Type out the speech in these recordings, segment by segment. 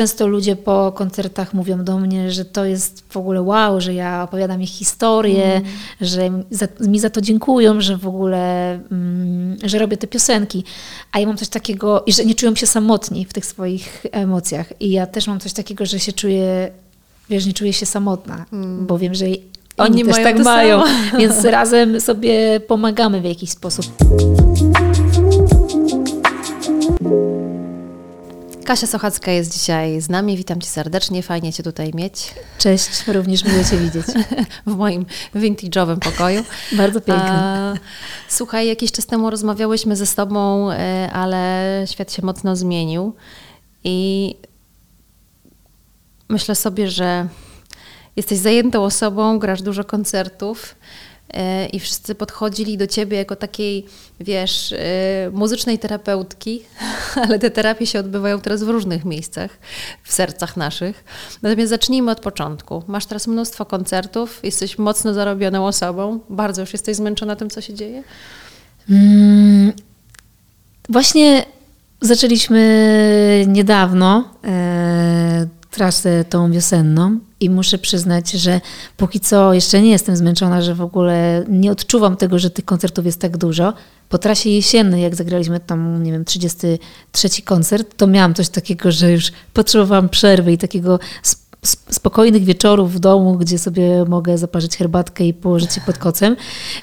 często ludzie po koncertach mówią do mnie, że to jest w ogóle wow, że ja opowiadam ich historię, mm. że za, mi za to dziękują, że w ogóle, mm, że robię te piosenki. A ja mam coś takiego, i że nie czują się samotni w tych swoich emocjach. I ja też mam coś takiego, że się czuję, wiesz, nie czuję się samotna, mm. bo wiem, że oni też tak mają, samo. więc razem sobie pomagamy w jakiś sposób. Kasia Sochacka jest dzisiaj z nami. Witam Cię serdecznie, fajnie Cię tutaj mieć. Cześć, również miło Cię widzieć. w moim vintage'owym pokoju. Bardzo pięknie. słuchaj, jakiś czas temu rozmawiałyśmy ze Tobą, e, ale świat się mocno zmienił i myślę sobie, że jesteś zajętą osobą, grasz dużo koncertów i wszyscy podchodzili do ciebie jako takiej, wiesz, e, muzycznej terapeutki, ale te terapie się odbywają teraz w różnych miejscach, w sercach naszych. Natomiast zacznijmy od początku. Masz teraz mnóstwo koncertów, jesteś mocno zarobioną osobą, bardzo już jesteś zmęczona tym, co się dzieje? Mm, właśnie zaczęliśmy niedawno e, trasę tą wiosenną i muszę przyznać, że póki co jeszcze nie jestem zmęczona, że w ogóle nie odczuwam tego, że tych koncertów jest tak dużo. Po trasie jesiennej, jak zagraliśmy tam, nie wiem, 33 koncert, to miałam coś takiego, że już potrzebowałam przerwy i takiego spokojnych wieczorów w domu, gdzie sobie mogę zaparzyć herbatkę i położyć się pod kocem,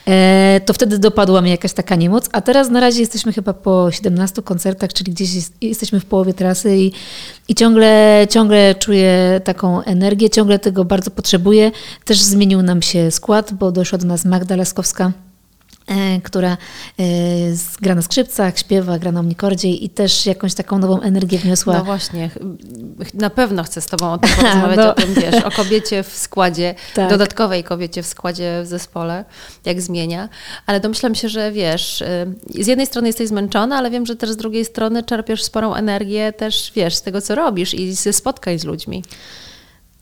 e, to wtedy dopadła mnie jakaś taka niemoc. A teraz na razie jesteśmy chyba po 17 koncertach, czyli gdzieś jest, jesteśmy w połowie trasy i, i ciągle, ciągle czuję taką energię, ciągle tego bardzo potrzebuję. Też zmienił nam się skład, bo doszła do nas Magda Laskowska która e, gra na skrzypcach, śpiewa, gra na omnikordzie i też jakąś taką nową energię wniosła. No właśnie, na pewno chcę z Tobą o tym porozmawiać, no. o tym, wiesz, o kobiecie w składzie, tak. dodatkowej kobiecie w składzie w zespole, jak zmienia, ale domyślam się, że wiesz, y, z jednej strony jesteś zmęczona, ale wiem, że też z drugiej strony czerpiesz sporą energię też, wiesz, z tego, co robisz i ze spotkań z ludźmi.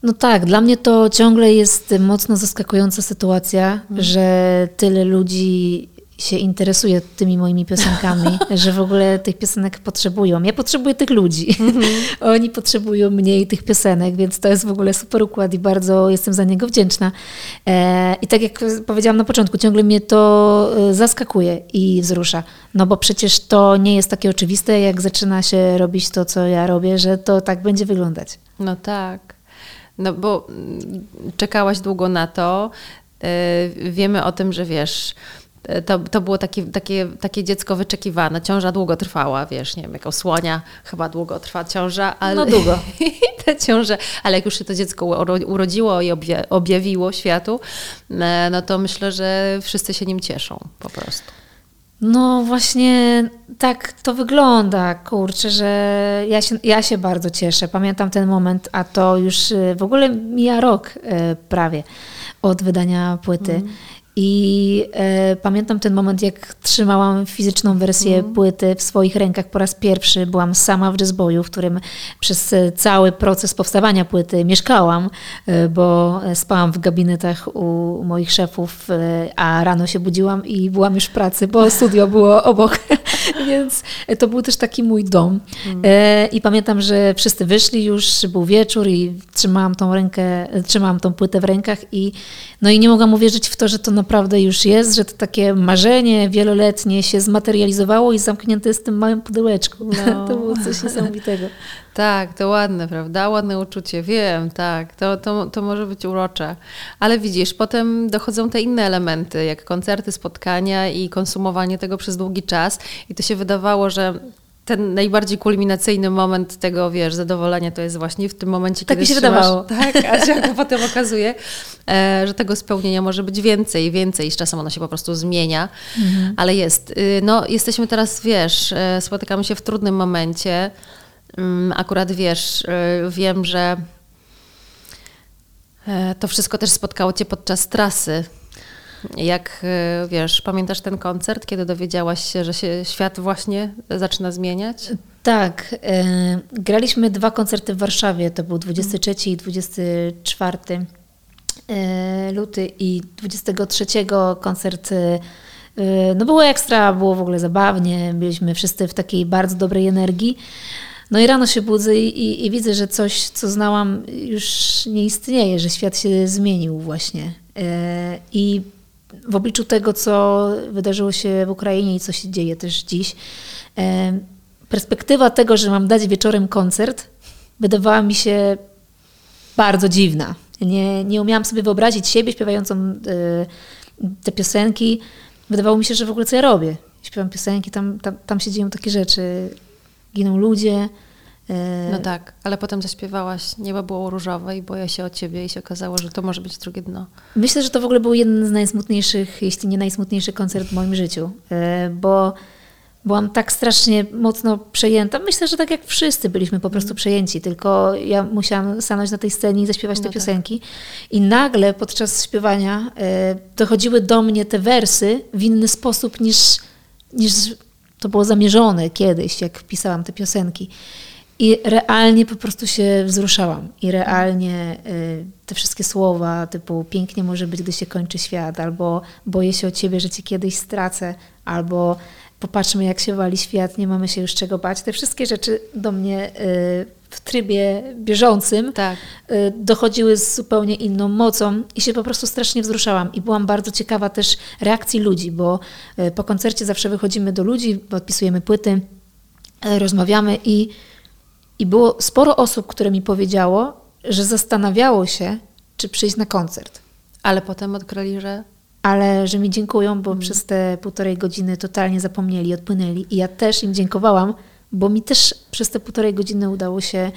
No tak, dla mnie to ciągle jest mocno zaskakująca sytuacja, mhm. że tyle ludzi się interesuje tymi moimi piosenkami, że w ogóle tych piosenek potrzebują. Ja potrzebuję tych ludzi. Mhm. Oni potrzebują mniej tych piosenek, więc to jest w ogóle super układ i bardzo jestem za niego wdzięczna. E, I tak jak powiedziałam na początku, ciągle mnie to e, zaskakuje i wzrusza. No bo przecież to nie jest takie oczywiste, jak zaczyna się robić to, co ja robię, że to tak będzie wyglądać. No tak. No bo mm, czekałaś długo na to. E, wiemy o tym, że wiesz, e, to, to było takie, takie, takie dziecko wyczekiwane. Ciąża długo trwała, wiesz, nie wiem, słonia chyba długo trwa ciąża. Ale, no długo. te ciąże, ale jak już się to dziecko urodziło i objawiło światu, e, no to myślę, że wszyscy się nim cieszą po prostu. No właśnie tak to wygląda, kurczę, że ja się, ja się bardzo cieszę. Pamiętam ten moment, a to już y, w ogóle mija rok y, prawie od wydania płyty. Mm. I e, pamiętam ten moment, jak trzymałam fizyczną wersję mm. płyty w swoich rękach po raz pierwszy. Byłam sama w jazzboju, w którym przez cały proces powstawania płyty mieszkałam, e, bo spałam w gabinetach u moich szefów, e, a rano się budziłam i byłam już w pracy, bo studio było obok. Więc to był też taki mój dom. Mm. E, I pamiętam, że wszyscy wyszli już, był wieczór i trzymałam tą rękę, trzymałam tą płytę w rękach i no i nie mogłam uwierzyć w to, że to naprawdę już jest, że to takie marzenie wieloletnie się zmaterializowało i zamknięte jest w tym małym pudełeczku. No. To było coś niesamowitego. Tak, to ładne, prawda? Ładne uczucie, wiem, tak. To, to, to może być urocze. Ale widzisz, potem dochodzą te inne elementy, jak koncerty, spotkania i konsumowanie tego przez długi czas. I to się wydawało, że ten najbardziej kulminacyjny moment tego, wiesz, zadowolenia to jest właśnie w tym momencie, tak kiedy się trzymasz, wydawało. Tak, a się potem okazuje, e, że tego spełnienia może być więcej, więcej i z czasem ono się po prostu zmienia, mhm. ale jest. Y, no, jesteśmy teraz, wiesz, e, spotykamy się w trudnym momencie. Mm, akurat, wiesz, e, wiem, że to wszystko też spotkało Cię podczas trasy jak e, wiesz, pamiętasz ten koncert, kiedy dowiedziałaś się, że się świat właśnie zaczyna zmieniać? Tak. E, graliśmy dwa koncerty w Warszawie. To był 23 i 24 e, luty i 23 koncert. No było ekstra, było w ogóle zabawnie, byliśmy wszyscy w takiej bardzo dobrej energii. No i rano się budzę i, i, i, widzę, że coś, co znałam, już nie istnieje, że świat się zmienił właśnie. E, I w obliczu tego, co wydarzyło się w Ukrainie i co się dzieje też dziś, e, perspektywa tego, że mam dać wieczorem koncert, wydawała mi się bardzo dziwna. Nie, nie umiałam sobie wyobrazić siebie śpiewającą e, te piosenki. Wydawało mi się, że w ogóle co ja robię. Śpiewam piosenki, tam, tam, tam się dzieją takie rzeczy. Giną ludzie. E, no tak, ale potem zaśpiewałaś Niebo było różowe i boję się o ciebie i się okazało, że to może być drugie dno. Myślę, że to w ogóle był jeden z najsmutniejszych, jeśli nie najsmutniejszy koncert w moim życiu, e, bo byłam tak strasznie mocno przejęta. Myślę, że tak jak wszyscy byliśmy po prostu mm. przejęci, tylko ja musiałam stanąć na tej scenie i zaśpiewać no te tak. piosenki. I nagle podczas śpiewania e, dochodziły do mnie te wersy w inny sposób niż, niż to było zamierzone kiedyś, jak pisałam te piosenki. I realnie po prostu się wzruszałam. I realnie y, te wszystkie słowa typu pięknie może być, gdy się kończy świat, albo boję się o ciebie, że cię kiedyś stracę, albo popatrzmy, jak się wali świat, nie mamy się już czego bać. Te wszystkie rzeczy do mnie y, w trybie bieżącym tak. y, dochodziły z zupełnie inną mocą i się po prostu strasznie wzruszałam. I byłam bardzo ciekawa też reakcji ludzi, bo y, po koncercie zawsze wychodzimy do ludzi, podpisujemy płyty, y, rozmawiamy i, i było sporo osób, które mi powiedziało, że zastanawiało się, czy przyjść na koncert. Ale potem odkryli, że ale że mi dziękują, bo mm. przez te półtorej godziny totalnie zapomnieli, odpłynęli. I ja też im dziękowałam, bo mi też przez te półtorej godziny udało się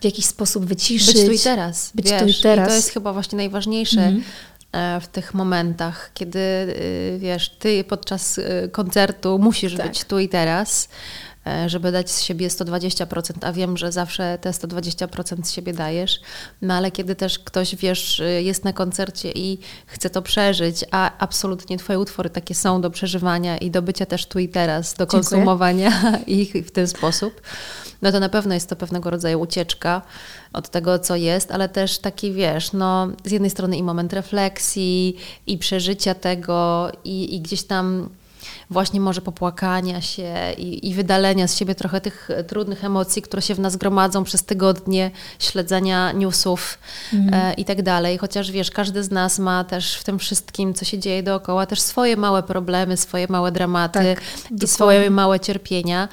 w jakiś sposób wyciszyć. Być tu i teraz. Być wiesz, tu i teraz. I to jest chyba właśnie najważniejsze. Mm w tych momentach, kiedy y, wiesz, ty podczas y, koncertu musisz tak. być tu i teraz, E, żeby dać z siebie 120%, a wiem, że zawsze te 120% z siebie dajesz, no ale kiedy też ktoś, wiesz, jest na koncercie i chce to przeżyć, a absolutnie Twoje utwory takie są do przeżywania i do bycia też tu i teraz, do Dziękuję. konsumowania ich w ten sposób, no to na pewno jest to pewnego rodzaju ucieczka od tego, co jest, ale też taki, wiesz, no z jednej strony i moment refleksji, i przeżycia tego, i, i gdzieś tam właśnie może popłakania się i, i wydalenia z siebie trochę tych trudnych emocji, które się w nas gromadzą przez tygodnie śledzenia newsów mm. e, i tak dalej. Chociaż wiesz, każdy z nas ma też w tym wszystkim, co się dzieje dookoła, też swoje małe problemy, swoje małe dramaty tak, i dokładnie. swoje małe cierpienia,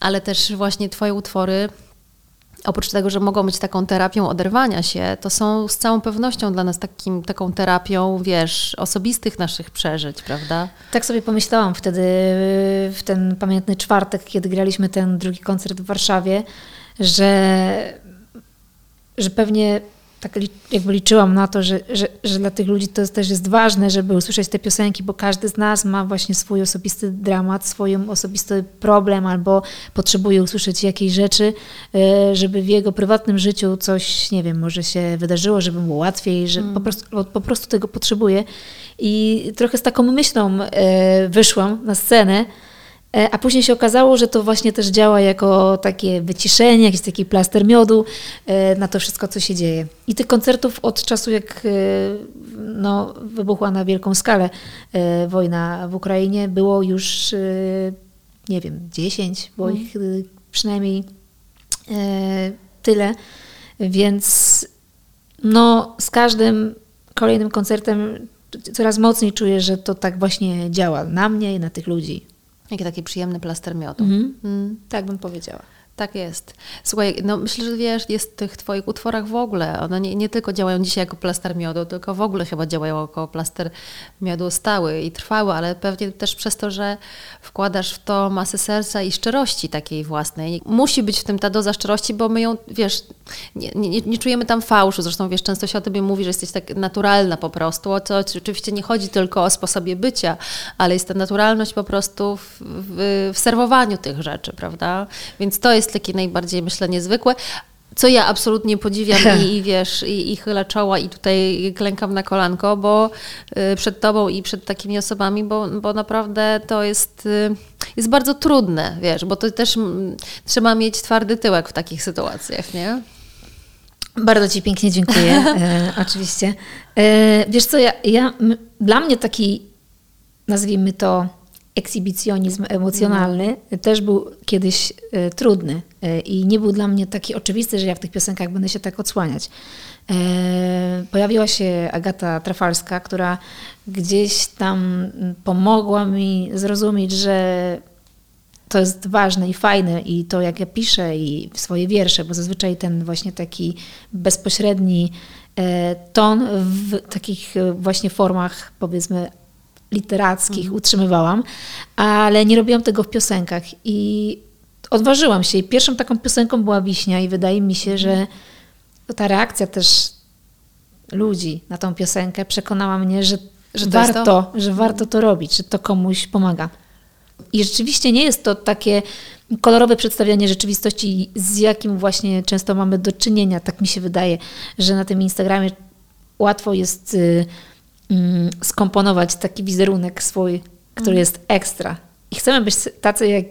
ale też właśnie Twoje utwory oprócz tego, że mogą być taką terapią oderwania się, to są z całą pewnością dla nas takim, taką terapią, wiesz, osobistych naszych przeżyć, prawda? Tak sobie pomyślałam wtedy, w ten pamiętny czwartek, kiedy graliśmy ten drugi koncert w Warszawie, że, że pewnie tak jakby liczyłam na to, że, że, że dla tych ludzi to też jest ważne, żeby usłyszeć te piosenki, bo każdy z nas ma właśnie swój osobisty dramat, swój osobisty problem albo potrzebuje usłyszeć jakieś rzeczy, e, żeby w jego prywatnym życiu coś, nie wiem, może się wydarzyło, żeby było łatwiej, że hmm. po, prostu, po prostu tego potrzebuje. I trochę z taką myślą e, wyszłam na scenę, a później się okazało, że to właśnie też działa jako takie wyciszenie, jakiś taki plaster miodu e, na to wszystko, co się dzieje. I tych koncertów od czasu, jak e, no, wybuchła na wielką skalę wojna w Ukrainie, było już, nie wiem, 10, było mm. ich przynajmniej tyle. Więc no, z każdym kolejnym koncertem coraz mocniej czuję, że to tak właśnie działa na mnie i na tych ludzi. Jaki taki przyjemny plaster miodu. Mhm. Mm. Tak bym powiedziała. Tak jest. Słuchaj, no myślę, że wiesz, jest w tych Twoich utworach w ogóle, one nie, nie tylko działają dzisiaj jako plaster miodu, tylko w ogóle chyba działają jako plaster miodu stały i trwały, ale pewnie też przez to, że wkładasz w to masę serca i szczerości takiej własnej. Musi być w tym ta doza szczerości, bo my ją, wiesz, nie, nie, nie czujemy tam fałszu. Zresztą, wiesz, często się o Tobie mówi, że jesteś tak naturalna po prostu, o co oczywiście nie chodzi tylko o sposobie bycia, ale jest ta naturalność po prostu w, w, w serwowaniu tych rzeczy, prawda? Więc to jest jest takie najbardziej, myślę, niezwykłe. Co ja absolutnie podziwiam i, i wiesz, i, i chylę czoła i tutaj klękam na kolanko, bo y, przed tobą i przed takimi osobami, bo, bo naprawdę to jest, y, jest bardzo trudne, wiesz, bo to też trzeba mieć twardy tyłek w takich sytuacjach, nie? Bardzo Ci pięknie dziękuję, e, oczywiście. E, wiesz co, ja, ja, dla mnie taki, nazwijmy to, ekshibicjonizm emocjonalny też był kiedyś e, trudny. e, i nie był dla mnie taki oczywisty, że ja w tych piosenkach będę się tak odsłaniać. Pojawiła się Agata Trafalska, która gdzieś tam pomogła mi zrozumieć, że to jest ważne i fajne i to jak ja piszę i swoje wiersze, bo zazwyczaj ten właśnie taki bezpośredni ton w takich właśnie formach powiedzmy literackich mhm. utrzymywałam, ale nie robiłam tego w piosenkach i odważyłam się. I pierwszą taką piosenką była Wiśnia i wydaje mi się, że ta reakcja też ludzi na tą piosenkę przekonała mnie, że, że warto, to? że warto to robić, że to komuś pomaga. I rzeczywiście nie jest to takie kolorowe przedstawianie rzeczywistości, z jakim właśnie często mamy do czynienia. Tak mi się wydaje, że na tym Instagramie łatwo jest y, skomponować taki wizerunek swój, który mhm. jest ekstra. I chcemy być tacy jak,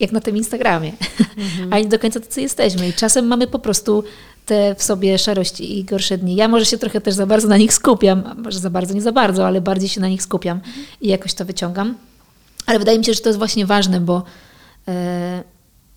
jak na tym Instagramie, mhm. a nie do końca tacy jesteśmy. I czasem mamy po prostu te w sobie szarości i gorsze dni. Ja może się trochę też za bardzo na nich skupiam, może za bardzo, nie za bardzo, ale bardziej się na nich skupiam mhm. i jakoś to wyciągam. Ale wydaje mi się, że to jest właśnie ważne, bo e,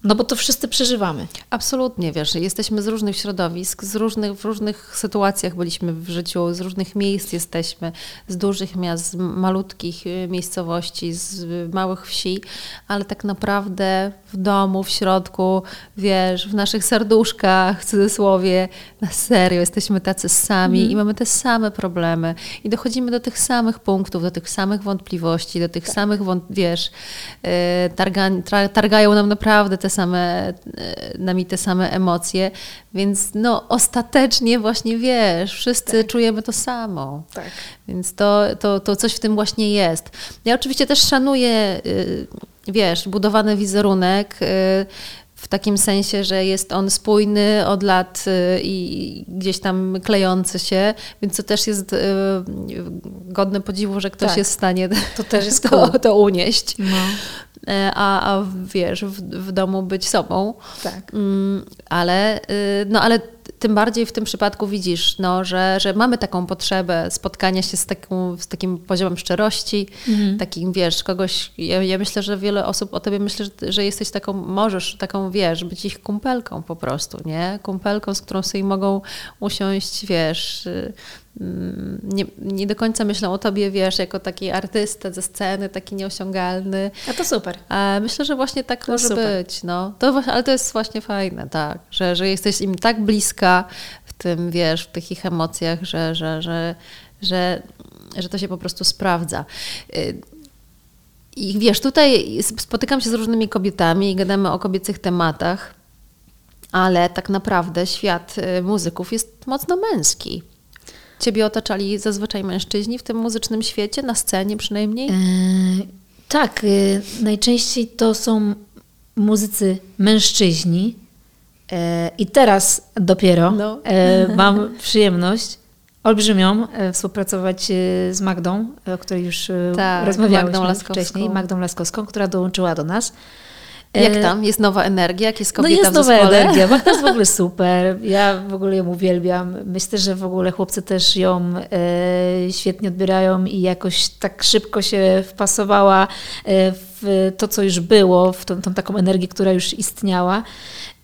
no bo to wszyscy przeżywamy. Absolutnie, wiesz, jesteśmy z różnych środowisk, z różnych, w różnych sytuacjach byliśmy w życiu, z różnych miejsc jesteśmy, z dużych miast, z malutkich y, miejscowości, z małych wsi, ale tak naprawdę w domu, w środku, wiesz, w naszych serduszkach, w cudzysłowie, na serio, jesteśmy tacy sami mm. i mamy te same problemy i dochodzimy do tych samych punktów, do tych samych wątpliwości, do tych tak. samych, wiesz, y, targa, targają nam naprawdę te same, e, nami te same emocje, więc no ostatecznie właśnie wiesz, wszyscy tak. czujemy to samo. Tak. Więc to, to, to coś w tym właśnie jest. Ja oczywiście też szanuję, y, wiesz, budowany wizerunek, y, w takim sensie, że jest on spójny od lat y, i gdzieś tam klejący się, więc to też jest godne podziwu, że ktoś tak. jest w stanie to, też jest cool. to, to unieść. No. E, a, a wiesz, w, w domu być sobą. Tak. Mm, ale, y, no ale tym bardziej w tym przypadku widzisz, no, że, że mamy taką potrzebę spotkania się z, taką, z takim poziomem szczerości, mhm. takim, wiesz, kogoś, ja, ja, myślę, że wiele osób o tobie myślę, że, że, jesteś taką, możesz taką, wiesz, być ich kumpelką po prostu, nie? Kumpelką, z którą sobie mogą usiąść, wiesz, y, nie, nie do końca myślą o tobie, wiesz, jako taki artystę ze sceny, taki nieosiągalny. A to super. A myślę, że właśnie tak to może super. być, no. To, ale to jest właśnie fajne, tak, że, że jesteś im tak bliska, w tym, wiesz, w tych ich emocjach, że, że, że, że, że to się po prostu sprawdza. I wiesz, tutaj spotykam się z różnymi kobietami i gadamy o kobiecych tematach, ale tak naprawdę świat y, muzyków jest mocno męski. Ciebie otaczali zazwyczaj mężczyźni w tym muzycznym świecie, na scenie przynajmniej? E, tak, y, najczęściej to są muzycy mężczyźni, E, I teraz dopiero no. E, mam przyjemność olbrzymią e, współpracować z Magdą, o której już tak, rozmawiałyśmy Magdą wcześniej, Magdą Laskowską, która dołączyła do nas. Jak tam? Jest nowa energia? Jak jest kobieta no jest w nowa energia. Magda jest w ogóle super. Ja w ogóle ją uwielbiam. Myślę, że w ogóle chłopcy też ją e, świetnie odbierają i jakoś tak szybko się wpasowała e, w to, co już było, w tą, tą taką energię, która już istniała.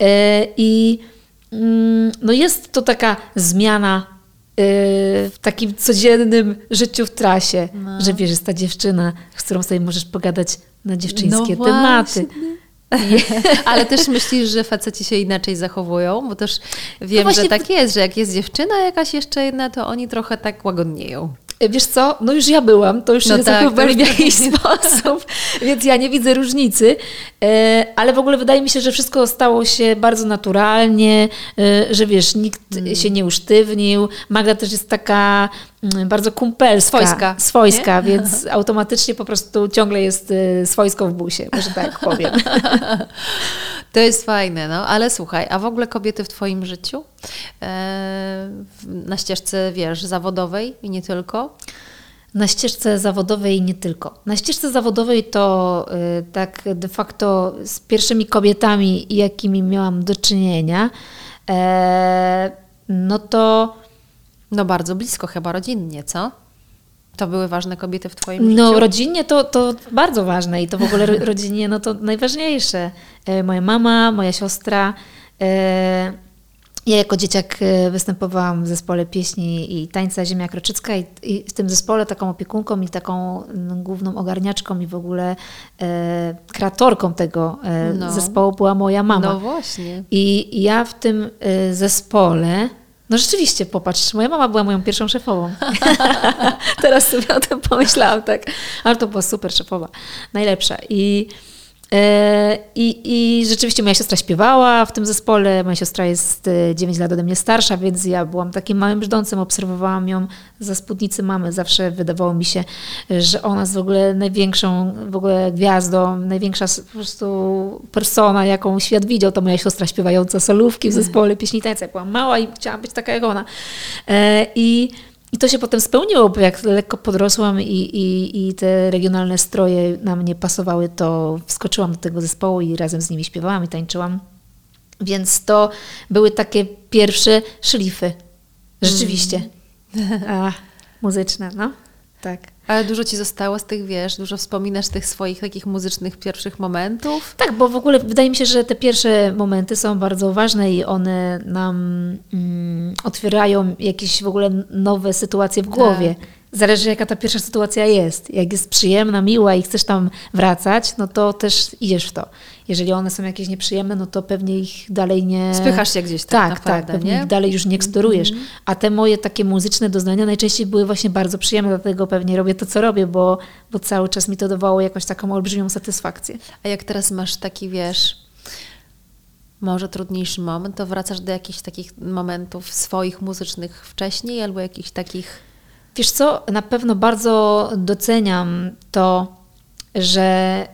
E, I mm, no jest to taka zmiana e, w takim codziennym życiu w trasie, no. że wiesz, jest ta dziewczyna, z którą sobie możesz pogadać na dziewczyńskie no tematy. Ale też myślisz, że faceci się inaczej zachowują? Bo też wiem, no że tak jest, że jak jest dziewczyna jakaś jeszcze jedna, to oni trochę tak łagodnieją. Wiesz co, no już ja byłam, to już no się tak, zachowywali w jakiś sposób, więc ja nie widzę różnicy, e, ale w ogóle wydaje mi się, że wszystko stało się bardzo naturalnie, e, że wiesz, nikt hmm. się nie usztywnił. Magda też jest taka bardzo kumpelska, swojska, swojska więc automatycznie po prostu ciągle jest e, swojską w busie, może tak powiem. To jest fajne, no ale słuchaj, a w ogóle kobiety w Twoim życiu? na ścieżce, wiesz, zawodowej i nie tylko? Na ścieżce zawodowej i nie tylko. Na ścieżce zawodowej to y, tak de facto z pierwszymi kobietami, jakimi miałam do czynienia, e, no to. No bardzo blisko, chyba rodzinnie, co? To były ważne kobiety w Twoim No, życiu? rodzinnie to, to bardzo ważne i to w ogóle ro- rodzinnie no to najważniejsze. E, Moja mama, moja siostra. e, Ja jako dzieciak e, występowałam w zespole pieśni i tańca Ziemia Kroczycka i, i w tym zespole taką opiekunką i taką mm, główną ogarniaczką i w ogóle e, kreatorką tego e, No. zespołu była moja mama. No właśnie. I ja w tym zespole, no rzeczywiście, popatrz, moja mama była moją pierwszą szefową. Teraz sobie o tym pomyślałam, tak. Ale to była super szefowa, najlepsza. I, i, I rzeczywiście moja siostra śpiewała w tym zespole. Moja siostra jest e, 9 lat ode mnie starsza, więc ja byłam takim małym brzdącem, obserwowałam ją za spódnicy mamy. Zawsze wydawało mi się, że ona jest w ogóle największą w ogóle gwiazdą, największa po prostu persona, jaką świat widział. To moja siostra śpiewająca solówki w zespole pieśni tańca. Ja byłam mała i chciałam być taka jak ona. E, I i to się potem spełniło, bo jak lekko podrosłam i, i, i te regionalne stroje na mnie pasowały, to wskoczyłam do tego zespołu i razem z nimi śpiewałam i tańczyłam. Więc to były takie pierwsze szlify. Rzeczywiście. A, muzyczne, no. Tak. Ale dużo ci zostało z tych, wiesz, dużo wspominasz tych swoich takich muzycznych pierwszych momentów? Tak, bo w ogóle wydaje mi się, że te pierwsze momenty są bardzo ważne i one nam mm, otwierają jakieś w ogóle nowe sytuacje w głowie. Zależy jaka ta pierwsza sytuacja jest. Jak jest przyjemna, miła i chcesz tam wracać, no to też idziesz w to. Jeżeli one są jakieś nieprzyjemne, no to pewnie ich dalej nie... Spychasz się gdzieś tak, Tak, naprawdę, tak, pewnie nie? Ich dalej już nie eksplorujesz. A te moje takie muzyczne doznania najczęściej były właśnie bardzo przyjemne, dlatego pewnie robię to, co robię, bo, bo cały czas mi to dawało jakąś taką olbrzymią satysfakcję. A jak teraz masz taki, wiesz, może trudniejszy moment, to wracasz do jakichś takich momentów swoich muzycznych wcześniej albo jakichś takich... Wiesz co, na pewno bardzo doceniam to, że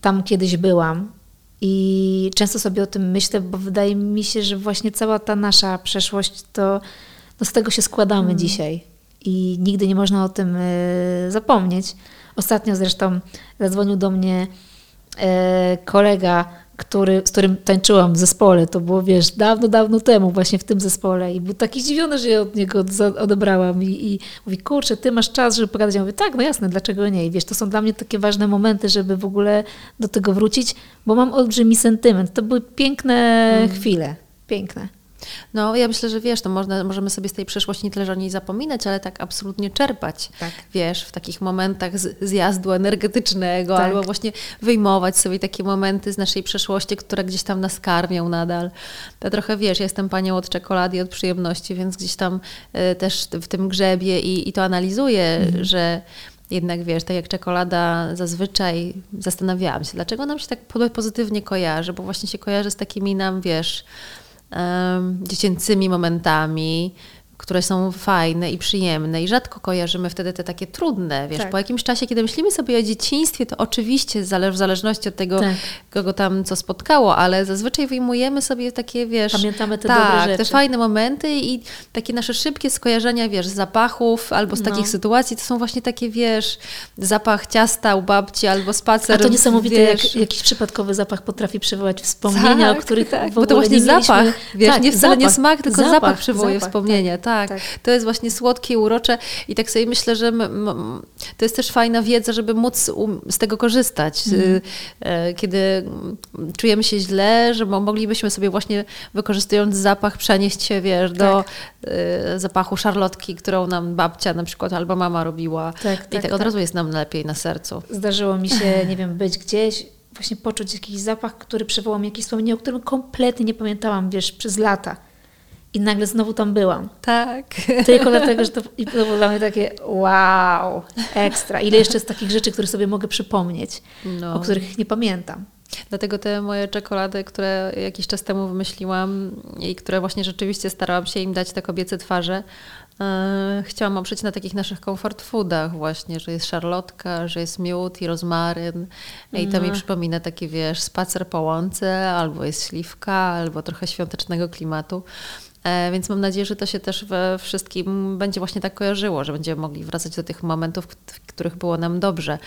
tam kiedyś byłam i często sobie o tym myślę, bo wydaje mi się, że właśnie cała ta nasza przeszłość to no z tego się składamy dzisiaj i nigdy nie można o tym y, zapomnieć. Ostatnio zresztą zadzwonił do mnie e, kolega, który, z którym tańczyłam w zespole. To było, wiesz, dawno, dawno temu właśnie w tym zespole i był taki zdziwiony, że ja od niego odebrałam i, i mówi, kurczę, ty masz czas, żeby pogadać. Ja mówię, tak, no jasne, dlaczego nie? I wiesz, to są dla mnie takie ważne momenty, żeby w ogóle do tego wrócić, bo mam olbrzymi sentyment. To były piękne chwile, piękne. No, ja myślę, że wiesz, to można, możemy sobie z tej przeszłości nie tyle, że o niej zapominać, ale tak absolutnie czerpać. Tak. Wiesz, w takich momentach z, zjazdu energetycznego, Tak. albo właśnie wyjmować sobie takie momenty z naszej przeszłości, które gdzieś tam nas karmią nadal. To trochę wiesz, ja jestem panią od czekolady i od przyjemności, więc gdzieś tam y, też w tym grzebie i, i to analizuję, że jednak wiesz, tak jak czekolada zazwyczaj zastanawiałam się, dlaczego nam się tak po- pozytywnie kojarzy, bo właśnie się kojarzy z takimi nam, wiesz, dziecięcymi momentami, które są fajne i przyjemne i rzadko kojarzymy wtedy te takie trudne, wiesz, Tak. po jakimś czasie, kiedy myślimy sobie o dzieciństwie, to oczywiście w zależności od tego, Tak. kogo tam co spotkało, ale zazwyczaj wyjmujemy sobie takie, wiesz... Pamiętamy te tak, dobre te rzeczy. fajne momenty i takie nasze szybkie skojarzenia, wiesz, z zapachów albo z No. takich sytuacji, to są właśnie takie, wiesz, zapach ciasta u babci albo spacer, A to niesamowite, wiesz, jak jakiś przypadkowy zapach potrafi przywołać wspomnienia, tak, o których tak, w bo ogóle to właśnie nie mieliśmy. zapach, wiesz, Tak, nie wcale nie zapach, smak, tylko zapach, przywołuje zapach, wspomnienie, tak, tak. To jest właśnie słodkie urocze i tak sobie myślę, że to jest też fajna wiedza, żeby móc um, z tego korzystać, Mhm. y, e, kiedy czujemy się źle, że mo- moglibyśmy sobie właśnie wykorzystując zapach przenieść się, wiesz, do Tak. y, zapachu szarlotki, którą nam babcia na przykład albo mama robiła Tak, i tak, tak od tak. razu jest nam lepiej na sercu. Zdarzyło mi się, nie wiem, być gdzieś, właśnie poczuć jakiś zapach, który przywołał mi jakieś wspomnienie, o którym kompletnie nie pamiętałam, wiesz, przez lata. I nagle znowu tam byłam. Tak. Tylko dlatego, że to, i to było dla mnie takie wow, ekstra. Ile jeszcze jest takich rzeczy, które sobie mogę przypomnieć, No. o których nie pamiętam. Dlatego te moje czekolady, które jakiś czas temu wymyśliłam i które właśnie rzeczywiście starałam się im dać te kobiece twarze, e, chciałam oprzeć na takich naszych comfort foodach właśnie, że jest szarlotka, że jest miód i rozmaryn i to mi przypomina taki, wiesz, spacer po łące, albo jest śliwka, albo trochę świątecznego klimatu. E, Więc mam nadzieję, że to się też we wszystkim będzie właśnie tak kojarzyło, że będziemy mogli wracać do tych momentów, w których było nam dobrze.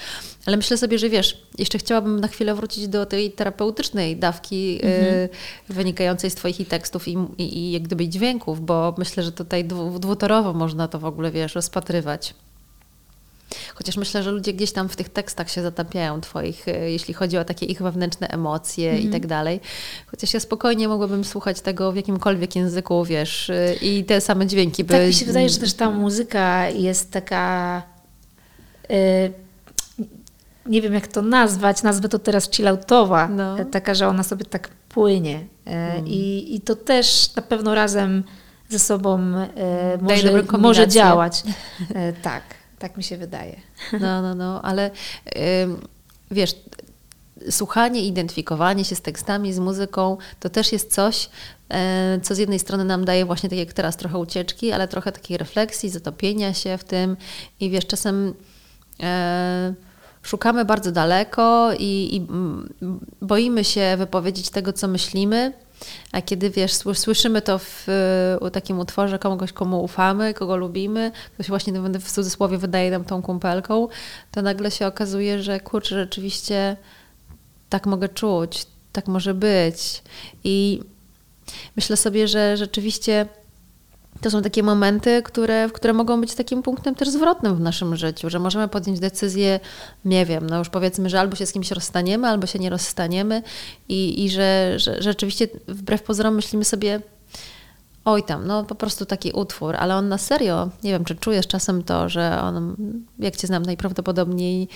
Ale myślę sobie, że wiesz, jeszcze chciałabym na chwilę wrócić do tej terapeutycznej dawki y, wynikającej z Twoich i tekstów i, i, i jak gdyby dźwięków, bo myślę, że tutaj dwu, dwutorowo można to w ogóle, wiesz, rozpatrywać. Chociaż myślę, że ludzie gdzieś tam w tych tekstach się zatapiają twoich, e, jeśli chodzi o takie ich wewnętrzne emocje mm. i tak dalej. Chociaż ja spokojnie mogłabym słuchać tego w jakimkolwiek języku, wiesz, e, i te same dźwięki. By... Tak mi się wydaje, że też ta muzyka jest taka... Y nie wiem jak to nazwać, nazwę to teraz chilloutowa, no. taka, że ona sobie tak płynie. Mm. I, I to też na pewno razem ze sobą może, może działać. tak. Tak mi się wydaje. No, no, no, ale wiesz, słuchanie, identyfikowanie się z tekstami, z muzyką, to też jest coś, e, co z jednej strony nam daje właśnie tak jak teraz trochę ucieczki, ale trochę takiej refleksji, zatopienia się w tym i wiesz, czasem e, szukamy bardzo daleko i, i boimy się wypowiedzieć tego, co myślimy, a kiedy wiesz, słyszymy to w, takim utworze kogoś, komu ufamy, kogo lubimy, ktoś właśnie w cudzysłowie wydaje nam tą kumpelką, to nagle się okazuje, że kurczę, rzeczywiście tak mogę czuć, tak może być. I myślę sobie, że rzeczywiście to są takie momenty, które, które mogą być takim punktem też zwrotnym w naszym życiu, że możemy podjąć decyzję, nie wiem, no już powiedzmy, że albo się z kimś rozstaniemy, albo się nie rozstaniemy i, i że, że, rzeczywiście wbrew pozorom myślimy sobie, oj tam, no po prostu taki utwór, ale on na serio, nie wiem, czy czujesz czasem to, że on, jak cię znam, najprawdopodobniej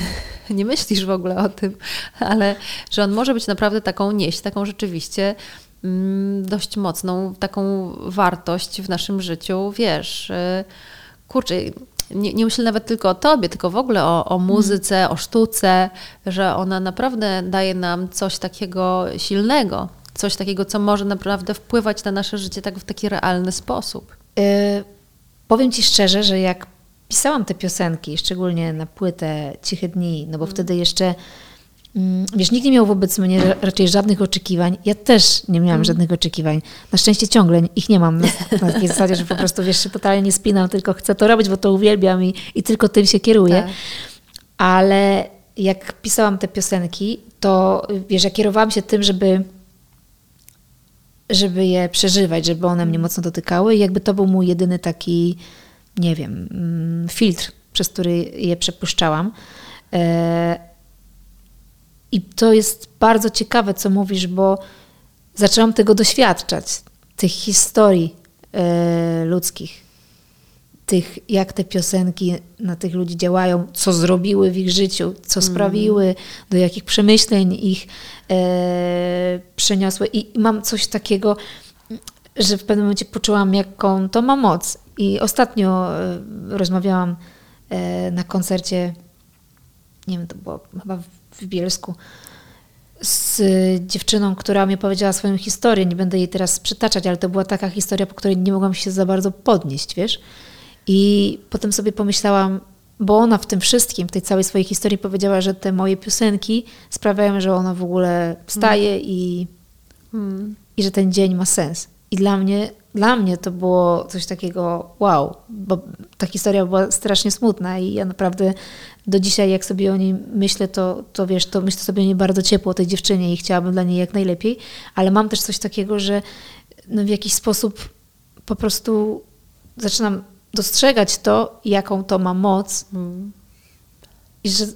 nie myślisz w ogóle o tym, ale że on może być naprawdę taką nieść, taką rzeczywiście dość mocną taką wartość w naszym życiu, wiesz, y, kurczę, nie, nie myślę nawet tylko o tobie, tylko w ogóle o, o muzyce, mm. o sztuce, że ona naprawdę daje nam coś takiego silnego, coś takiego, co może naprawdę wpływać na nasze życie tak w taki realny sposób. Yy, powiem Ci szczerze, że jak pisałam te piosenki, szczególnie na płytę Ciche Dni, no bo mm. wtedy jeszcze Mm, wiesz, nikt nie miał wobec mnie raczej żadnych oczekiwań. Ja też nie miałam mm. żadnych oczekiwań. Na szczęście ciągle ich nie mam. Na, na takiej zasadzie, że po prostu wiesz, się totalnie nie spinam, tylko chcę to robić, bo to uwielbiam i, i tylko tym się kieruję. Tak. Ale jak pisałam te piosenki, to wiesz, ja kierowałam się tym, żeby żeby je przeżywać, żeby one mnie mm. mocno dotykały i jakby to był mój jedyny taki, nie wiem, mm, filtr, przez który je przepuszczałam. E, i to jest bardzo ciekawe, co mówisz, bo zaczęłam tego doświadczać, tych historii e, ludzkich, tych, jak te piosenki na tych ludzi działają, co zrobiły w ich życiu, co mm. sprawiły, do jakich przemyśleń ich e, przeniosły. I, I mam coś takiego, że w pewnym momencie poczułam, jaką to ma moc. I ostatnio e, rozmawiałam na koncercie, nie wiem, to było chyba w w Bielsku z dziewczyną, która mi powiedziała swoją historię. Nie będę jej teraz przytaczać, ale to była taka historia, po której nie mogłam się za bardzo podnieść, wiesz? I potem sobie pomyślałam, bo ona w tym wszystkim, w tej całej swojej historii powiedziała, że te moje piosenki sprawiają, że ona w ogóle wstaje mm. i, mm. i że ten dzień ma sens. I dla mnie, dla mnie to było coś takiego wow, bo ta historia była strasznie smutna i ja naprawdę do dzisiaj, jak sobie o niej myślę, to, to wiesz, to myślę sobie o niej bardzo ciepło, o tej dziewczynie i chciałabym dla niej jak najlepiej, ale mam też coś takiego, że no w jakiś sposób po prostu zaczynam dostrzegać to, jaką to ma moc mm. i że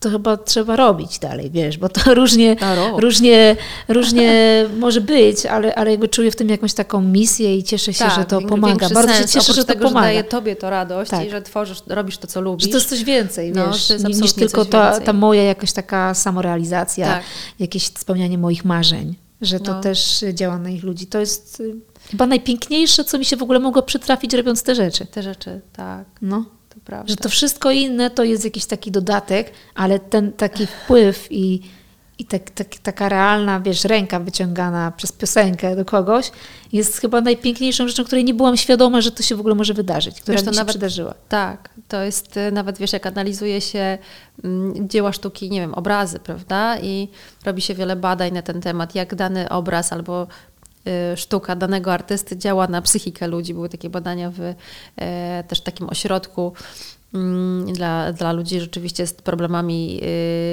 to chyba trzeba robić dalej, wiesz, bo to różnie, różnie, różnie może być, ale, ale jakby czuję w tym jakąś taką misję i cieszę się, tak, że to pomaga. Bardzo sens. się cieszę, że to tego, pomaga. Że daje tobie to radość tak. i że tworzysz, robisz to, co lubisz. Że to jest coś więcej, no, wiesz, niż tylko ta, ta moja jakaś taka samorealizacja, tak. jakieś spełnianie moich marzeń, że to no. też działa na ich ludzi. To jest y, chyba najpiękniejsze, co mi się w ogóle mogło przytrafić, robiąc te rzeczy. Te rzeczy, tak. No. To prawda. Że to wszystko inne to jest jakiś taki dodatek, ale ten taki wpływ i, i tak, tak, taka realna, wiesz, ręka wyciągana przez piosenkę do kogoś jest chyba najpiękniejszą rzeczą, której nie byłam świadoma, że to się w ogóle może wydarzyć, która wiesz, mi się nawet, przydarzyła. Tak, to jest y, nawet, wiesz, jak analizuje się mm, dzieła sztuki, nie wiem, obrazy, prawda? I robi się wiele badań na ten temat, jak dany obraz albo sztuka danego artysty działa na psychikę ludzi. Były takie badania w e, też takim ośrodku dla, dla ludzi rzeczywiście z problemami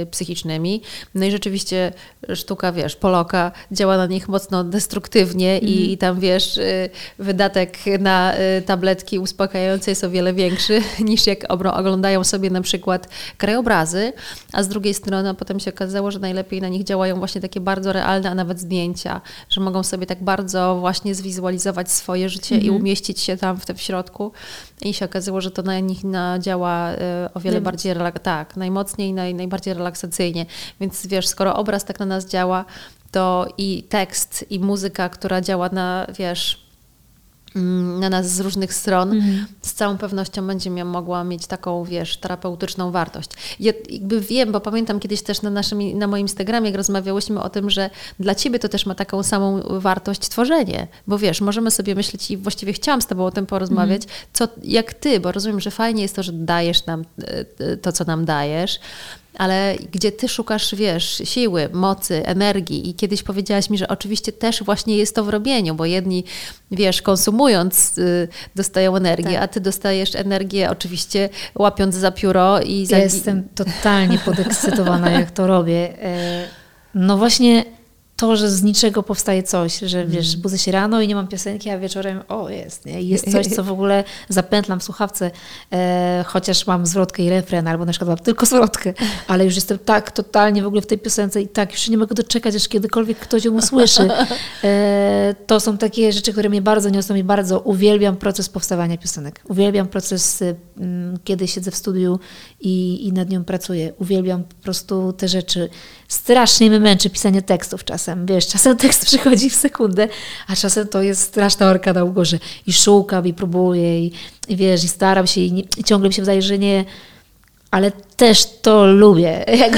y, psychicznymi. No i rzeczywiście sztuka, wiesz, Poloka działa na nich mocno destruktywnie mm. i, mhm. i, tam, wiesz, y, wydatek na y, tabletki uspokajające jest o wiele większy niż jak oglądają sobie na przykład krajobrazy, a z drugiej strony potem się okazało, że najlepiej na nich działają właśnie takie bardzo realne, a nawet zdjęcia, że mogą sobie tak bardzo właśnie zwizualizować swoje życie mm. i mhm. umieścić się tam w tym środku i się okazało, że to na nich na działa e, o wiele bardziej tak, najmocniej, naj, najbardziej relaksacyjnie. Więc wiesz, skoro obraz tak na nas działa, to i tekst, i muzyka, która działa na, wiesz, na nas z różnych stron, mm. z całą pewnością będzie miała, mogła mieć taką, wiesz, terapeutyczną wartość. Ja jakby wiem, bo pamiętam kiedyś też na, naszym, na moim Instagramie, jak rozmawiałyśmy o tym, że dla Ciebie to też ma taką samą wartość tworzenie, bo wiesz, możemy sobie myśleć i właściwie chciałam z Tobą o tym porozmawiać, mm. co, jak Ty, bo rozumiem, że fajnie jest to, że dajesz nam e, e, to, co nam dajesz, ale gdzie ty szukasz, wiesz, siły, mocy, energii. I kiedyś powiedziałaś mi, że oczywiście też właśnie jest to w robieniu, bo jedni, wiesz, konsumując, y, dostają energię, tak. a ty dostajesz energię oczywiście łapiąc za pióro i za... Jestem totalnie podekscytowana, jak to robię. E, no właśnie to, że z niczego powstaje coś, że wiesz, mm. budzę się rano i nie mam piosenki, a wieczorem o jest, nie? jest coś, co w ogóle zapętlam w słuchawce, e, chociaż mam zwrotkę i refren, albo na przykład mam tylko zwrotkę, ale już jestem tak totalnie w ogóle w tej piosence i tak już nie mogę doczekać, aż kiedykolwiek ktoś ją usłyszy. E, to są takie rzeczy, które mnie bardzo niosą i bardzo uwielbiam proces powstawania piosenek. Uwielbiam proces, y, kiedy siedzę w studiu i, i nad nią pracuję. Uwielbiam po prostu te rzeczy. Strasznie mnie męczy pisanie tekstów czasem. Wiesz, czasem tekst przychodzi w sekundę, a czasem to jest straszna orka na ugorze. I szukam, i próbuję, i, i wiesz, i staram się, i, nie, i ciągle mi się wydaje, że nie ale też to lubię. Jak,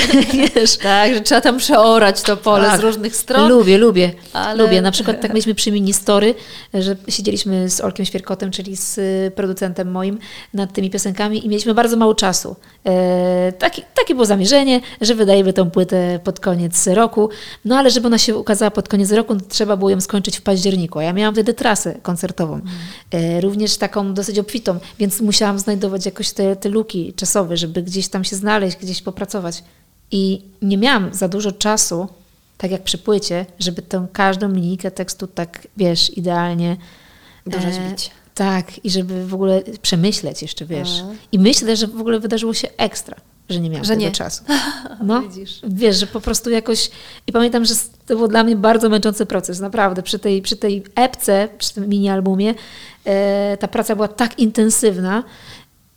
wiesz, tak, że trzeba tam przeorać to pole tak, z różnych stron. Lubię, lubię. Ale... Lubię. Na przykład tak mieliśmy przy Ministory, że siedzieliśmy z Olkiem Świerkotem, czyli z y, producentem moim, nad tymi piosenkami i mieliśmy bardzo mało czasu. E, taki, takie było zamierzenie, że wydajemy tą płytę pod koniec roku, no ale żeby ona się ukazała pod koniec roku, to trzeba było ją skończyć w październiku, a ja miałam wtedy trasę koncertową, mm. e, również taką dosyć obfitą, więc musiałam znajdować jakoś te, te luki czasowe, żeby gdzieś tam się znaleźć, gdzieś popracować. I nie miałam za dużo czasu, tak jak przy płycie, żeby tę każdą linijkę tekstu tak, wiesz, idealnie dorzeźbić. E, tak, i żeby w ogóle przemyśleć jeszcze, wiesz. A. I myślę, że w ogóle wydarzyło się ekstra, że nie miałam że tego nie. czasu. No, Widzisz. wiesz, że po prostu jakoś... I pamiętam, że to był dla mnie bardzo męczący proces, naprawdę. Przy tej, przy tej epce, przy tym mini-albumie, e, ta praca była tak intensywna,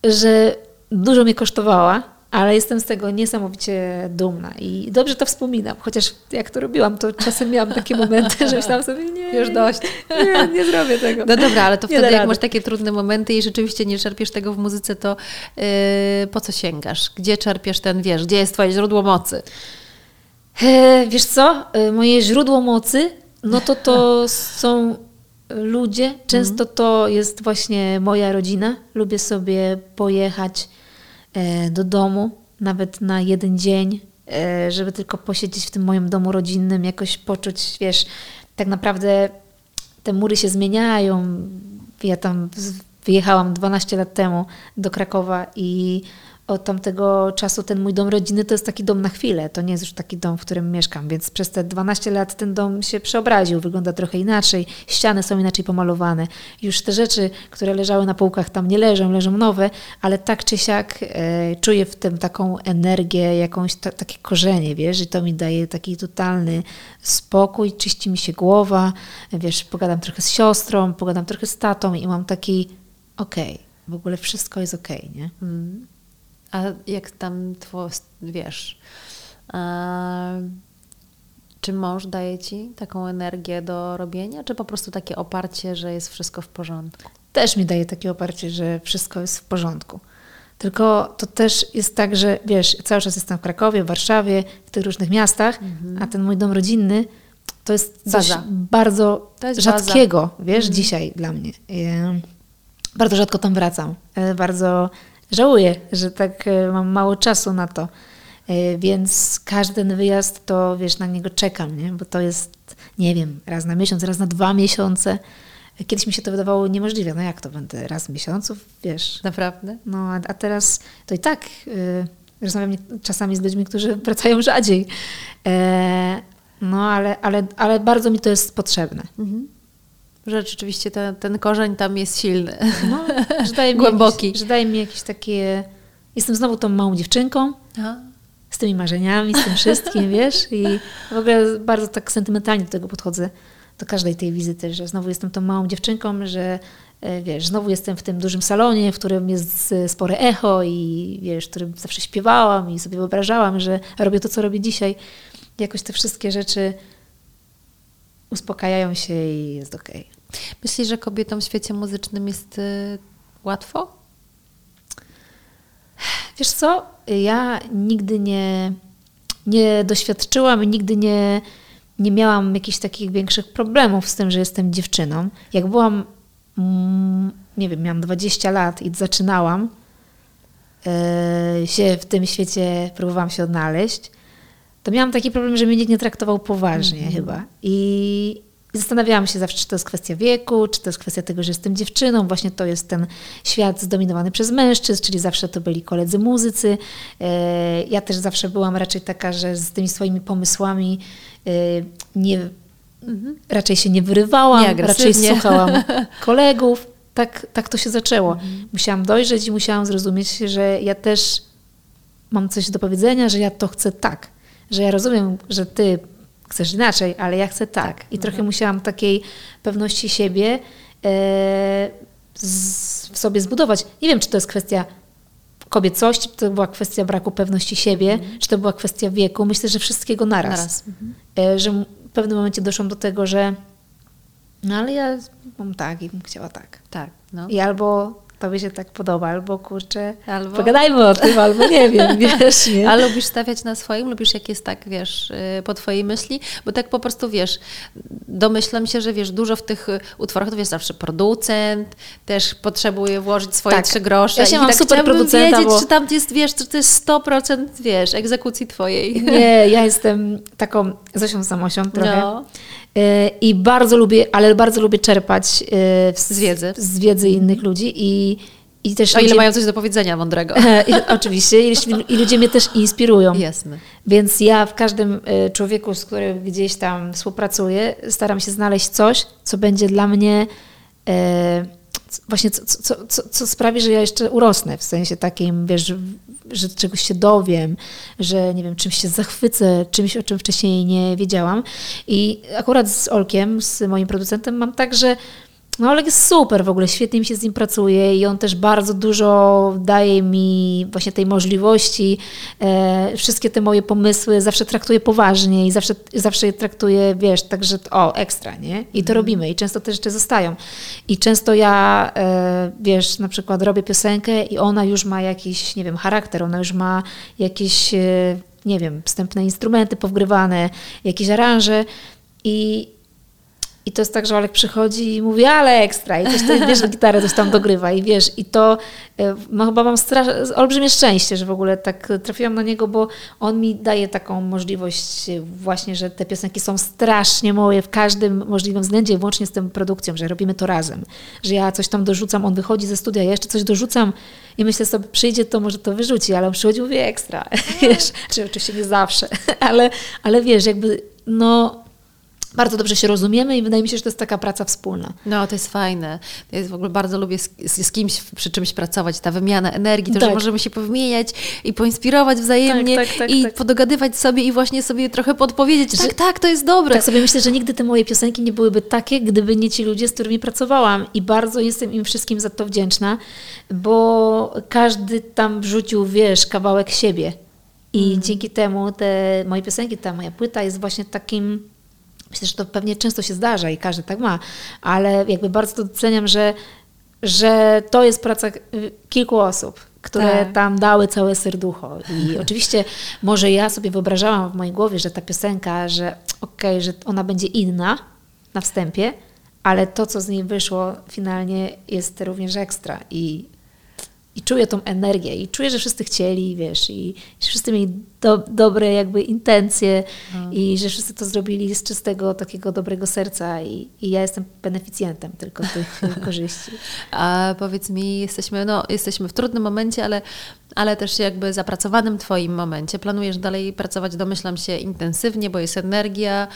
że dużo mnie kosztowała, ale jestem z tego niesamowicie dumna i dobrze to wspominam, chociaż jak to robiłam, to czasem miałam takie momenty, że myślałam sobie, nie, już dość, nie, nie zrobię tego. No dobra, ale to wtedy jak masz takie trudne momenty i rzeczywiście nie czerpiesz tego w muzyce, to yy, po co sięgasz? Gdzie czerpiesz ten, wiesz, gdzie jest twoje źródło mocy? E, wiesz co, e, moje źródło mocy, no to to są ludzie, często mhm. to jest właśnie moja rodzina, lubię sobie pojechać do domu, nawet na jeden dzień, e, żeby tylko posiedzieć w tym moim domu rodzinnym, jakoś poczuć, wiesz, tak naprawdę te mury się zmieniają. Ja tam wyjechałam 12 lat temu do Krakowa i od tamtego czasu ten mój dom rodzinny to jest taki dom na chwilę. To nie jest już taki dom, w którym mieszkam, więc przez te 12 lat ten dom się przeobraził, wygląda trochę inaczej, ściany są inaczej pomalowane. Już te rzeczy, które leżały na półkach tam nie leżą, leżą nowe, ale tak czy siak e, czuję w tym taką energię, jakąś ta, takie korzenie, wiesz, i to mi daje taki totalny spokój, czyści mi się głowa, wiesz, pogadam trochę z siostrą, pogadam trochę z tatą i mam taki okej, okay, w ogóle wszystko jest okej, okay, nie? Mm. A jak tam twoje, wiesz, a, czy mąż daje ci taką energię do robienia, czy po prostu takie oparcie, że jest wszystko w porządku? Też mi daje takie oparcie, że wszystko jest w porządku. Tylko to też jest tak, że wiesz, cały czas jestem w Krakowie, w Warszawie, w tych różnych miastach, mhm. a ten mój dom rodzinny to jest coś baza. bardzo jest rzadkiego, baza. wiesz, mhm. dzisiaj dla mnie. Bardzo rzadko tam wracam. E, bardzo żałuję, że tak e, mam mało czasu na to. E, więc każdy ten wyjazd to wiesz, na niego czekam, nie? bo to jest, nie wiem, raz na miesiąc, raz na dwa miesiące. Kiedyś mi się to wydawało niemożliwe. No jak to będę raz w miesiącu, wiesz? Naprawdę? No a, a teraz to i tak y, rozmawiam czasami z ludźmi, którzy wracają rzadziej. E, no ale, ale, ale bardzo mi to jest potrzebne. Mhm. Że rzeczywiście ten, ten korzeń tam jest silny. No, że daje Głęboki. Jakieś, że daje mi jakieś takie... Jestem znowu tą małą dziewczynką, Aha. z tymi marzeniami, z tym wszystkim, wiesz? I w ogóle bardzo tak sentymentalnie do tego podchodzę, do każdej tej wizyty, że znowu jestem tą małą dziewczynką, że e, wiesz, znowu jestem w tym dużym salonie, w którym jest spore echo i wiesz, w którym zawsze śpiewałam i sobie wyobrażałam, że robię to, co robię dzisiaj. Jakoś te wszystkie rzeczy uspokajają się i jest okej. Myślisz, że kobietom w świecie muzycznym jest y, łatwo? Wiesz co, ja nigdy nie, nie doświadczyłam i nigdy nie, nie miałam jakichś takich większych problemów z tym, że jestem dziewczyną. Jak byłam, mm, nie wiem, miałam 20 lat i zaczynałam e, się w tym świecie, próbowałam się odnaleźć, to miałam taki problem, że mnie nikt nie traktował poważnie chyba. I zastanawiałam się zawsze, czy to jest kwestia wieku, czy to jest kwestia tego, że jestem dziewczyną. Właśnie to jest ten świat zdominowany przez mężczyzn, czyli zawsze to byli koledzy muzycy. E, Ja też zawsze byłam raczej taka, że z tymi swoimi pomysłami e, nie, raczej się nie wyrywałam, raczej Nieagresywnie. słuchałam kolegów. Tak, tak to się zaczęło. Musiałam dojrzeć i musiałam zrozumieć, że ja też mam coś do powiedzenia, że ja to chcę tak. Że ja rozumiem, że ty chcesz inaczej, ale ja chcę tak. I trochę musiałam takiej pewności siebie e, z, w sobie zbudować. Nie wiem, czy to jest kwestia kobiecości, czy to była kwestia braku pewności siebie, czy to była kwestia wieku. Myślę, że wszystkiego naraz. Naraz. E, że w pewnym momencie doszłam do tego, że no ale ja mam tak i bym chciała tak. Tak. No. I albo tobie się tak podoba, albo kurczę, Albo- pogadajmy o tym, albo nie wiem, wiesz, nie? A lubisz stawiać na swoim? Lubisz jak jest tak, wiesz, y, po twojej myśli? Bo tak po prostu, wiesz, domyślam się, że wiesz, dużo w tych y, utworach, to wiesz, zawsze producent też potrzebuje włożyć swoje Tak. trzy grosze. Ja się I mam tak super producenta, wiedzieć, bo- czy tam jest, wiesz, czy to jest 100% wiesz, egzekucji twojej. Nie, ja jestem taką Zosią Samosią trochę. No. I bardzo lubię, ale bardzo lubię czerpać e, w- Z wiedzy. z wiedzy innych ludzi i, i też O ile ludzie, mają coś do powiedzenia mądrego. I, oczywiście, i, i ludzie mnie też inspirują. Jasne. Więc ja w każdym e, człowieku, z którym gdzieś tam współpracuję, staram się znaleźć coś, co będzie dla mnie e, właśnie, co, co, co, co sprawi, że ja jeszcze urosnę, w sensie takim, wiesz, że- czegoś się dowiem, że nie wiem, czymś się zachwycę, czymś, o czym wcześniej nie wiedziałam. I akurat z Olkiem, z moim producentem, mam tak, że no Oleg jest super w ogóle, świetnie mi się z nim pracuje i on też bardzo dużo daje mi właśnie tej możliwości. E, wszystkie te moje pomysły zawsze traktuje poważnie i zawsze, zawsze je traktuje, wiesz, także o, ekstra, nie? I to robimy i często te rzeczy zostają. I często ja, e, wiesz, na przykład robię piosenkę i ona już ma jakiś, nie wiem, charakter, ona już ma jakieś, e, nie wiem, wstępne instrumenty powgrywane, jakieś aranże i i to jest tak, że Olek przychodzi i mówi, ale ekstra. I coś to, wiesz, gitarę coś tam dogrywa. I wiesz, i to e, no, chyba mam strasz, olbrzymie szczęście, że w ogóle tak trafiłam na niego, bo on mi daje taką możliwość właśnie, że te piosenki są strasznie moje w każdym możliwym względzie, włącznie z tą produkcją, że robimy to razem. Że ja coś tam dorzucam, on wychodzi ze studia, ja jeszcze coś dorzucam i myślę sobie, przyjdzie to, może to wyrzuci, ale on przychodzi i mówi ekstra. Wiesz, czy oczywiście nie zawsze, ale, ale wiesz, jakby no bardzo dobrze się rozumiemy i wydaje mi się, że to jest taka praca wspólna. No, to jest fajne. Ja w ogóle bardzo lubię z, z, kimś przy czymś pracować, ta wymiana energii, to, że Tak. możemy się wymieniać i poinspirować wzajemnie Tak, tak, tak, i tak. podogadywać sobie i właśnie sobie trochę podpowiedzieć, Że- tak, tak, to jest dobre. Tak sobie myślę, że nigdy te moje piosenki nie byłyby takie, gdyby nie ci ludzie, z którymi pracowałam. I bardzo jestem im wszystkim za to wdzięczna, bo każdy tam wrzucił, wiesz, kawałek siebie. I dzięki temu te moje piosenki, ta moja płyta jest właśnie takim. Myślę, że to pewnie często się zdarza i każdy tak ma, ale jakby bardzo to doceniam, że, że to jest praca y, kilku osób, które Tak. tam dały całe serducho. I oczywiście może ja sobie wyobrażałam w mojej głowie, że ta piosenka, że okej, że ona będzie inna na wstępie, ale to, co z niej wyszło finalnie jest również ekstra. I i czuję tą energię i czuję, że wszyscy chcieli, wiesz, i że wszyscy mieli do, dobre jakby intencje no. i że wszyscy to zrobili z czystego takiego dobrego serca i, i ja jestem beneficjentem tylko tych korzyści. A powiedz mi, jesteśmy, no, jesteśmy w trudnym momencie, ale, ale też jakby zapracowanym Twoim momencie. Planujesz dalej pracować, domyślam się, intensywnie, bo jest energia,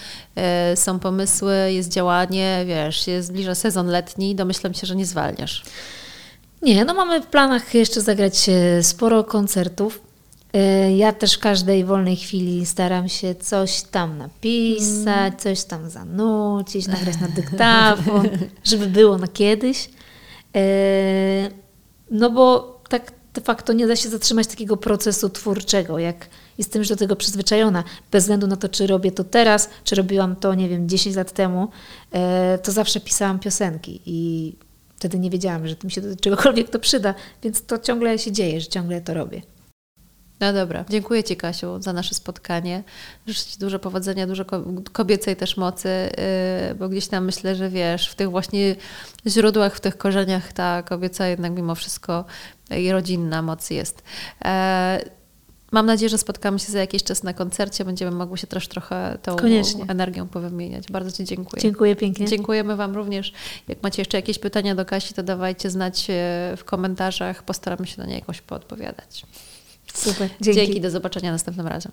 y, są pomysły, jest działanie, wiesz, jest zbliża sezon letni, domyślam się, że nie zwalniasz. Nie, no mamy w planach jeszcze zagrać e, sporo koncertów. E, ja też w każdej wolnej chwili staram się coś tam napisać, mm. coś tam zanucić, nagrać na dyktafon, żeby było na kiedyś. E, no bo tak de facto nie da się zatrzymać takiego procesu twórczego, jak jestem już do tego przyzwyczajona, bez względu na to, czy robię to teraz, czy robiłam to, nie wiem, 10 lat temu, to zawsze pisałam piosenki i Wtedy nie wiedziałam, że mi się do czegokolwiek to przyda, więc to ciągle się dzieje, że ciągle to robię. No dobra, dziękuję Ci Kasiu za nasze spotkanie. Życzę Ci dużo powodzenia, dużo kobiecej też mocy, y, bo gdzieś tam myślę, że wiesz, w tych właśnie źródłach, w tych korzeniach ta kobieca jednak mimo wszystko i rodzinna moc jest. Mam nadzieję, że spotkamy się za jakiś czas na koncercie. Będziemy mogły się też trochę tą Koniecznie. energią powymieniać. Bardzo Ci dziękuję. Dziękuję pięknie. Dziękujemy Wam również. Jak macie jeszcze jakieś pytania do Kasi, to dawajcie znać e, w komentarzach. Postaramy się na nie jakoś poodpowiadać. Super. Dzięki. Dzięki. Do zobaczenia następnym razem.